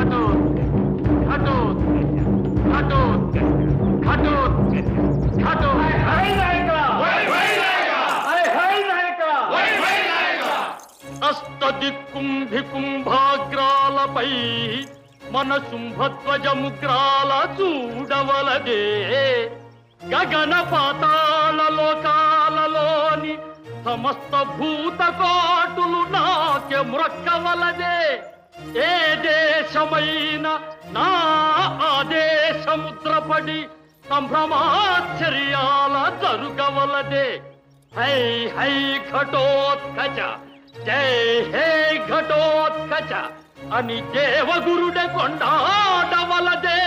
ఘటోత్ కుంభాగ్రాలపై మన శుంభధ్వజముగ్రాల చూడవలదే గగన పాతాళ లోకాలలోని సమస్త భూతకోటులు నాట్య మురక్కవలదే ఏ దేశమైన నా ఆదేశముద్రపడి సంభ్రమాశ్చర్యాల జరుగవలదే హై హై ఘటోత్కచ! జై హే ఘటోత్కచ! అని దేవగురుడ కొండాడవలదే.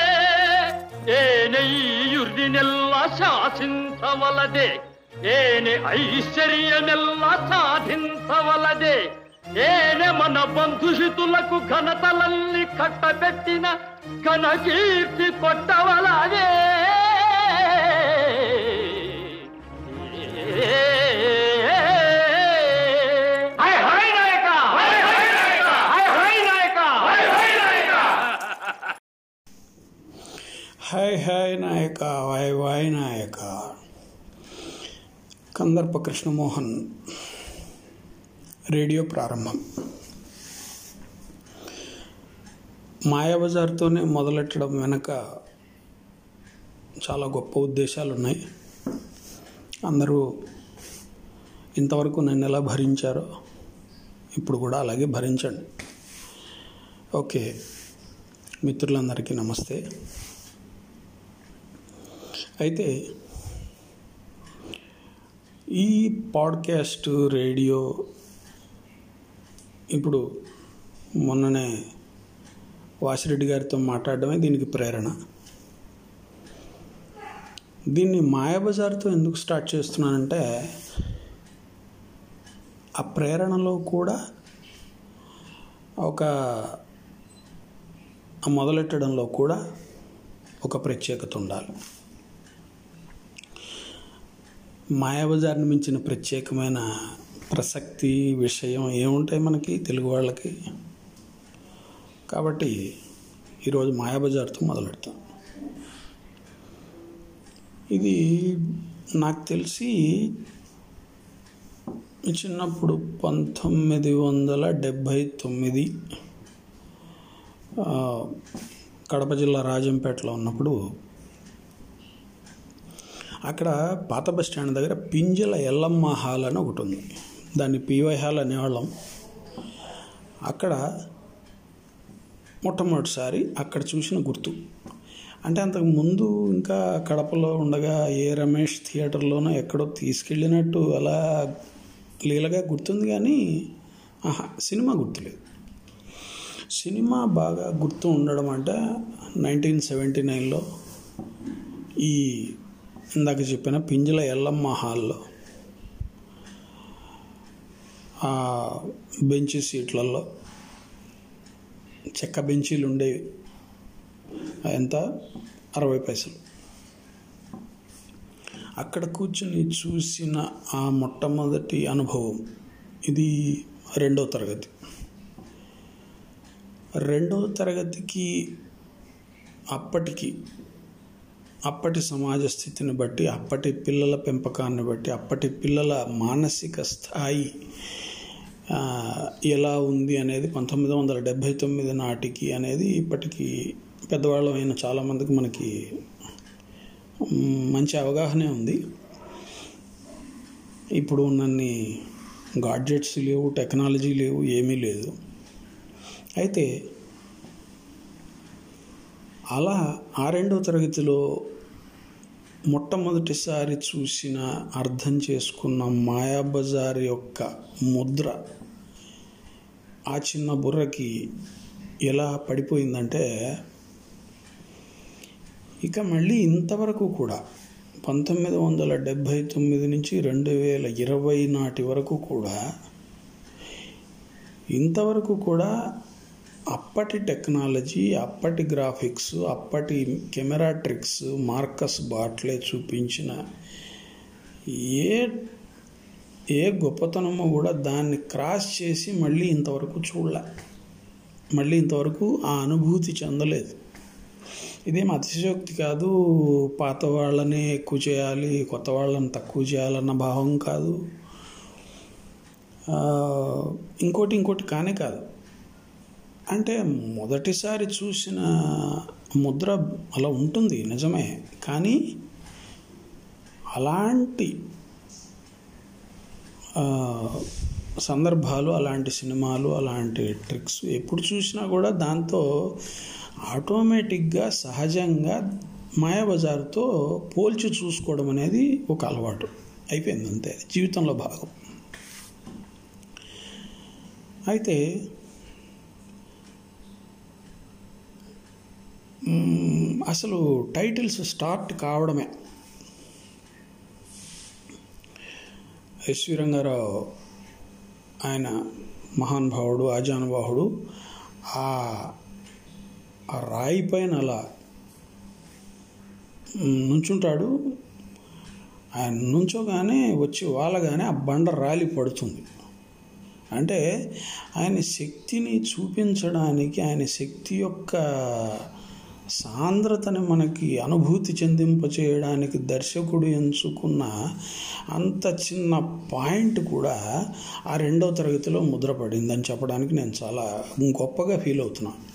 ఏనెయ్యుర్దినెల్ల శాసించవలదే. ఏనే ఐశ్వర్యమెల్ల సాధించవలదే. ఏనే మన బంధుషితులకు ఘనతలల్ని కట్టబెట్టిన ఘన కీర్తి కొట్టవలదే హై హై నాయక! హై హై నాయక! హై హై నాయక! హై హై నాయక! హాయ్ హాయ్ నాయక! వాయ్ వాయ్ నాయక! కందర్ప కృష్ణమోహన్ రేడియో ప్రారంభం. మాయాబజార్తోనే మొదలెట్టడం వెనక చాలా గొప్ప ఉద్దేశాలు ఉన్నాయి అందరూ ఇంతవరకు నన్ను ఎలా భరించారో ఇప్పుడు కూడా అలాగే భరించండి. ఓకే మిత్రులందరికీ నమస్తే. అయితే ఈ పాడ్కాస్ట్ రేడియో ఇప్పుడు మొన్ననే వాసిరెడ్డి గారితో మాట్లాడడమే దీనికి ప్రేరణ. దీన్ని మాయాబజార్తో ఎందుకు స్టార్ట్ చేస్తున్నానంటే ఆ ప్రేరణలో కూడా ఒక మొదలెట్టడంలో కూడా ఒక ప్రత్యేకత ఉండాలి. మాయాబజార్ని మించిన ప్రత్యేకమైన ప్రసక్తి విషయం ఏముంటాయి మనకి? తెలుగు వాళ్ళకి. కాబట్టి ఈరోజు మాయాబజార్తో మొదలెడతాం. ఇది నాకు తెలిసి చిన్నప్పుడు పంతొమ్మిది వందల డెబ్భై తొమ్మిది కడప జిల్లా రాజంపేటలో ఉన్నప్పుడు అక్కడ పాత బస్ స్టాండ్ దగ్గర పింజల ఎల్లమ్మ హాల్ అని ఒకటి ఉంది. దాన్ని పివై హాల్ అనేవాళ్ళం అక్కడ మొట్టమొదటిసారి అక్కడ చూసిన గుర్తు. అంటే అంతకు ముందు ఇంకా కడపలో ఉండగా ఏ రమేష్ థియేటర్లోనో ఎక్కడో తీసుకెళ్ళినట్టు అలా లీలగా గుర్తుంది కానీ ఆహా సినిమా గుర్తులేదు సినిమా బాగా గుర్తు ఉండడం అంటే నైన్టీన్ సెవెంటీ నైన్లో ఈ ఇందాక చెప్పిన పింజల ఎల్లమ్మ హాల్లో. బెంచ్ సీట్లలో. చెక్క బెంచీలు ఉండేవి. ఎంత? అరవై పైసలు. అక్కడ కూర్చుని చూసిన ఆ మొట్టమొదటి అనుభవం ఇది రెండో తరగతి. రెండవ తరగతికి అప్పటికి అప్పటి సమాజ స్థితిని బట్టి అప్పటి పిల్లల పెంపకాన్ని బట్టి అప్పటి పిల్లల మానసిక స్థాయి ఎలా ఉంది అనేది పంతొమ్మిది వందల డెబ్భై తొమ్మిది నాటికి అనేది ఇప్పటికి పెద్దవాళ్ళమైన చాలామందికి మనకి మంచి అవగాహనే ఉంది. ఇప్పుడు ఉన్నన్ని గాడ్జెట్స్ లేవు టెక్నాలజీ లేవు ఏమీ లేదు. అయితే అలా ఆ రెండో తరగతిలో మొట్టమొదటిసారి చూసిన అర్థం చేసుకున్న మాయాబజార్ యొక్క ముద్ర ఆ చిన్న బుర్రకి ఎలా పడిపోయిందంటే ఇక మళ్ళీ ఇంతవరకు కూడా పంతొమ్మిది వందల డెబ్భై తొమ్మిది నుంచి రెండు వేల ఇరవై నాటి వరకు కూడా ఇంతవరకు కూడా అప్పటి టెక్నాలజీ అప్పటి గ్రాఫిక్స్ అప్పటి కెమెరా ట్రిక్స్ మార్కస్ బాట్లే చూపించిన ఏ ఏ గొప్పతనమో కూడా దాన్ని క్రాస్ చేసి మళ్ళీ ఇంతవరకు చూడలే. మళ్ళీ ఇంతవరకు ఆ అనుభూతి చెందలేదు. ఇదేం అతిశయోక్తి కాదు పాత వాళ్ళనే ఎక్కువ చేయాలి కొత్త వాళ్ళని తక్కువ చేయాలన్న భావం కాదు. ఇంకోటి ఇంకోటి కానే కాదు. అంటే మొదటిసారి చూసిన ముద్ర అలా ఉంటుంది నిజమే. కానీ అలాంటి సందర్భాలు అలాంటి సినిమాలు అలాంటి ట్రిక్స్ ఎప్పుడు చూసినా కూడా దాంతో ఆటోమేటిక్గా సహజంగా మాయాబజార్తో పోల్చి చూసుకోవడం అనేది ఒక అలవాటు. అయిపోయింది అంతే. జీవితంలో భాగం. అయితే అసలు టైటిల్స్ స్టార్ట్ కావడమే. ఎస్వి రంగారావు ఆయన మహానుభావుడు ఆజానుభావుడు ఆ ఆ రాయి పైన అలా నుంచుంటాడు. ఆయన నుంచోగానే వచ్చి వాళ్ళగానే ఆ బండ రాలి పడుతుంది. అంటే ఆయన శక్తిని చూపించడానికి ఆయన శక్తి యొక్క సాంద్రతని మనకి అనుభూతి చెందింపచేయడానికి దర్శకుడు ఎంచుకున్న అంత చిన్న పాయింట్ కూడా ఆ రెండవ తరగతిలో ముద్రపడిందని చెప్పడానికి నేను చాలా గొప్పగా ఫీల్ అవుతున్నాను.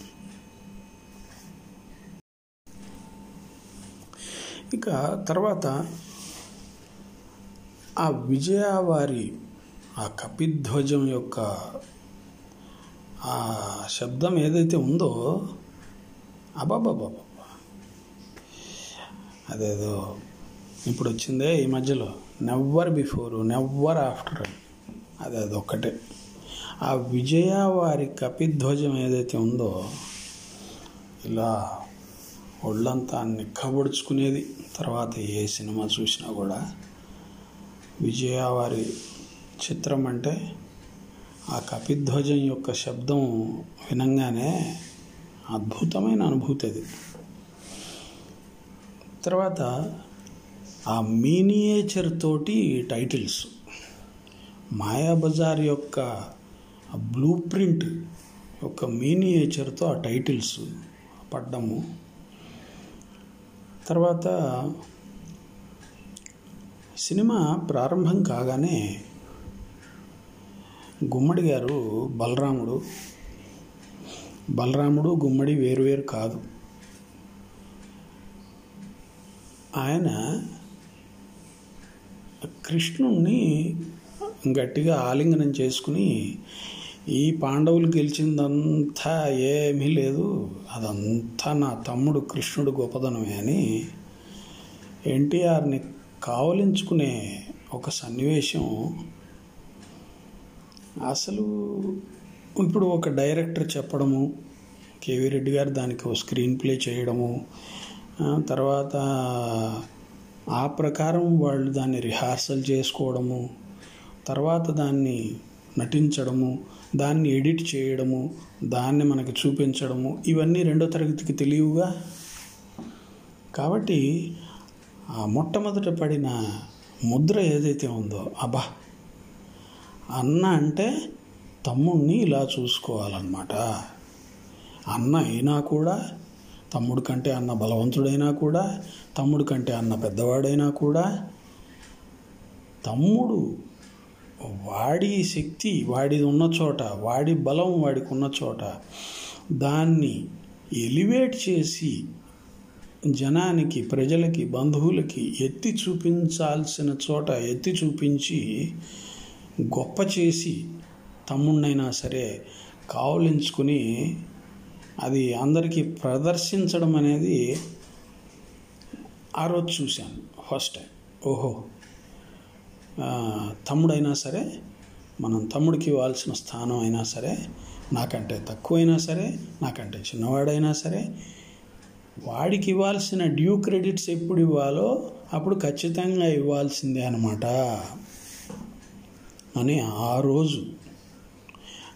ఇక తర్వాత ఆ విజయవారి ఆ కపిధ్వజం యొక్క ఆ శబ్దం ఏదైతే ఉందో అబాబాబాబా అదేదో ఇప్పుడు వచ్చిందే ఈ మధ్యలో. నెవ్వర్ బిఫోర్ నెవ్వర్ ఆఫ్టర్ అదే అదొక్కటే ఆ విజయ వారి కపిధ్వజం ఏదైతే ఉందో ఇలా ఒళ్ళంతా నిక్కబొడుచుకునేది తర్వాత ఏ సినిమా చూసినా కూడా విజయ వారి చిత్రం అంటే ఆ కపిధ్వజం యొక్క శబ్దం వినంగానే అద్భుతమైన అనుభూతి అది. తర్వాత ఆ మీనియేచర్ తోటి టైటిల్స్. మాయాబజార్ యొక్క బ్లూ ప్రింట్ యొక్క మీనియేచర్తో ఆ టైటిల్స్ పడ్డము. తర్వాత సినిమా ప్రారంభం కాగానే గుమ్మడి గారు బలరాముడు బలరాముడు గుమ్మడి వేరువేరు కాదు. ఆయన కృష్ణుణ్ణి గట్టిగా ఆలింగనం చేసుకుని ఈ పాండవులు గెలిచిందంతా ఏమీ లేదు. అదంతా నా తమ్ముడు కృష్ణుడు గొప్పదనమే అని ఎన్టీఆర్ని కావలించుకునే ఒక సన్నివేశం అసలు ఇప్పుడు ఒక డైరెక్టర్ చెప్పడము కేవీ రెడ్డి గారు దానికి ఒక స్క్రీన్ ప్లే చేయడము తర్వాత ఆ ప్రకారం వాళ్ళు దాన్ని రిహార్సల్ చేసుకోవడము తర్వాత దాన్ని నటించడము దాన్ని ఎడిట్ చేయడము దాన్ని మనకి చూపించడము ఇవన్నీ రెండో తరగతికి తెలియవుగా కాబట్టి ఆ మొట్టమొదట పడిన ముద్ర ఏదైతే ఉందో అబ్బా! అన్న అంటే తమ్ముణ్ణి ఇలా చూసుకోవాలన్నమాట. అన్న అయినా కూడా తమ్ముడు కంటే అన్న బలవంతుడైనా కూడా తమ్ముడు కంటే అన్న పెద్దవాడైనా కూడా తమ్ముడు వాడి శక్తి వాడిది ఉన్న చోట వాడి బలం వాడికి ఉన్న చోట దాన్ని ఎలివేట్ చేసి జనానికి ప్రజలకి బంధువులకి ఎత్తి చూపించాల్సిన చోట ఎత్తి చూపించి గొప్ప చేసి తమ్ముడినైనా సరే కావలించుకుని అది అందరికీ ప్రదర్శించడం అనేది ఆ రోజు చూశాను ఫస్ట్ టైం. ఓహో. తమ్ముడైనా సరే మనం తమ్ముడికి ఇవ్వాల్సిన స్థానం అయినా సరే నాకంటే తక్కువైనా సరే నాకంటే చిన్నవాడైనా సరే వాడికి ఇవ్వాల్సిన డ్యూ క్రెడిట్స్ ఎప్పుడు ఇవ్వాలో అప్పుడు ఖచ్చితంగా ఇవ్వాల్సిందే అనమాట అని ఆ రోజు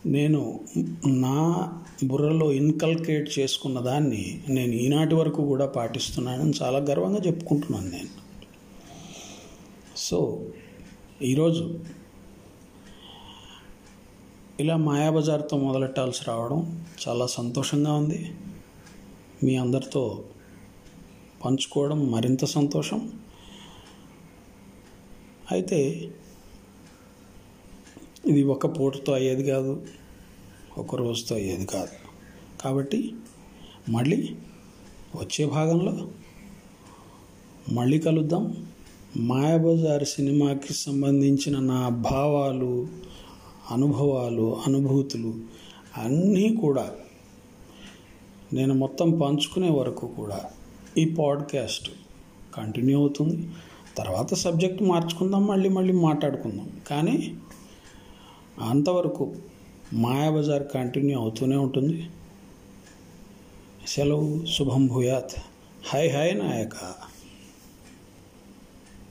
నేను నా బుర్రలో ఇన్కల్కేట్ చేసుకున్న దాన్ని నేను ఈనాటి వరకు కూడా పాటిస్తున్నానని చాలా గర్వంగా చెప్పుకుంటున్నాను నేను. సో ఈరోజు ఇలా మాయాబజార్తో మొదలెట్టాల్సి రావడం చాలా సంతోషంగా ఉంది. మీ అందరితో పంచుకోవడం మరింత సంతోషం. అయితే ఇది ఒక పూటతో అయ్యేది కాదు ఒక రోజుతో అయ్యేది కాదు. కాబట్టి మళ్ళీ వచ్చే భాగంలో మళ్ళీ కలుద్దాం. మాయాబజార్ సినిమాకి సంబంధించిన నా భావాలు అనుభవాలు అనుభూతులు అన్నీ కూడా నేను మొత్తం పంచుకునే వరకు కూడా ఈ పాడ్కాస్ట్ కంటిన్యూ అవుతుంది. తర్వాత సబ్జెక్ట్ మార్చుకుందాం మళ్ళీ మళ్ళీ మాట్లాడుకుందాం. కానీ అంతవరకు మాయాబజార్ కంటిన్యూ అవుతూనే ఉంటుంది. సెలవు శుభం భూయాత్. హై హై నాయక.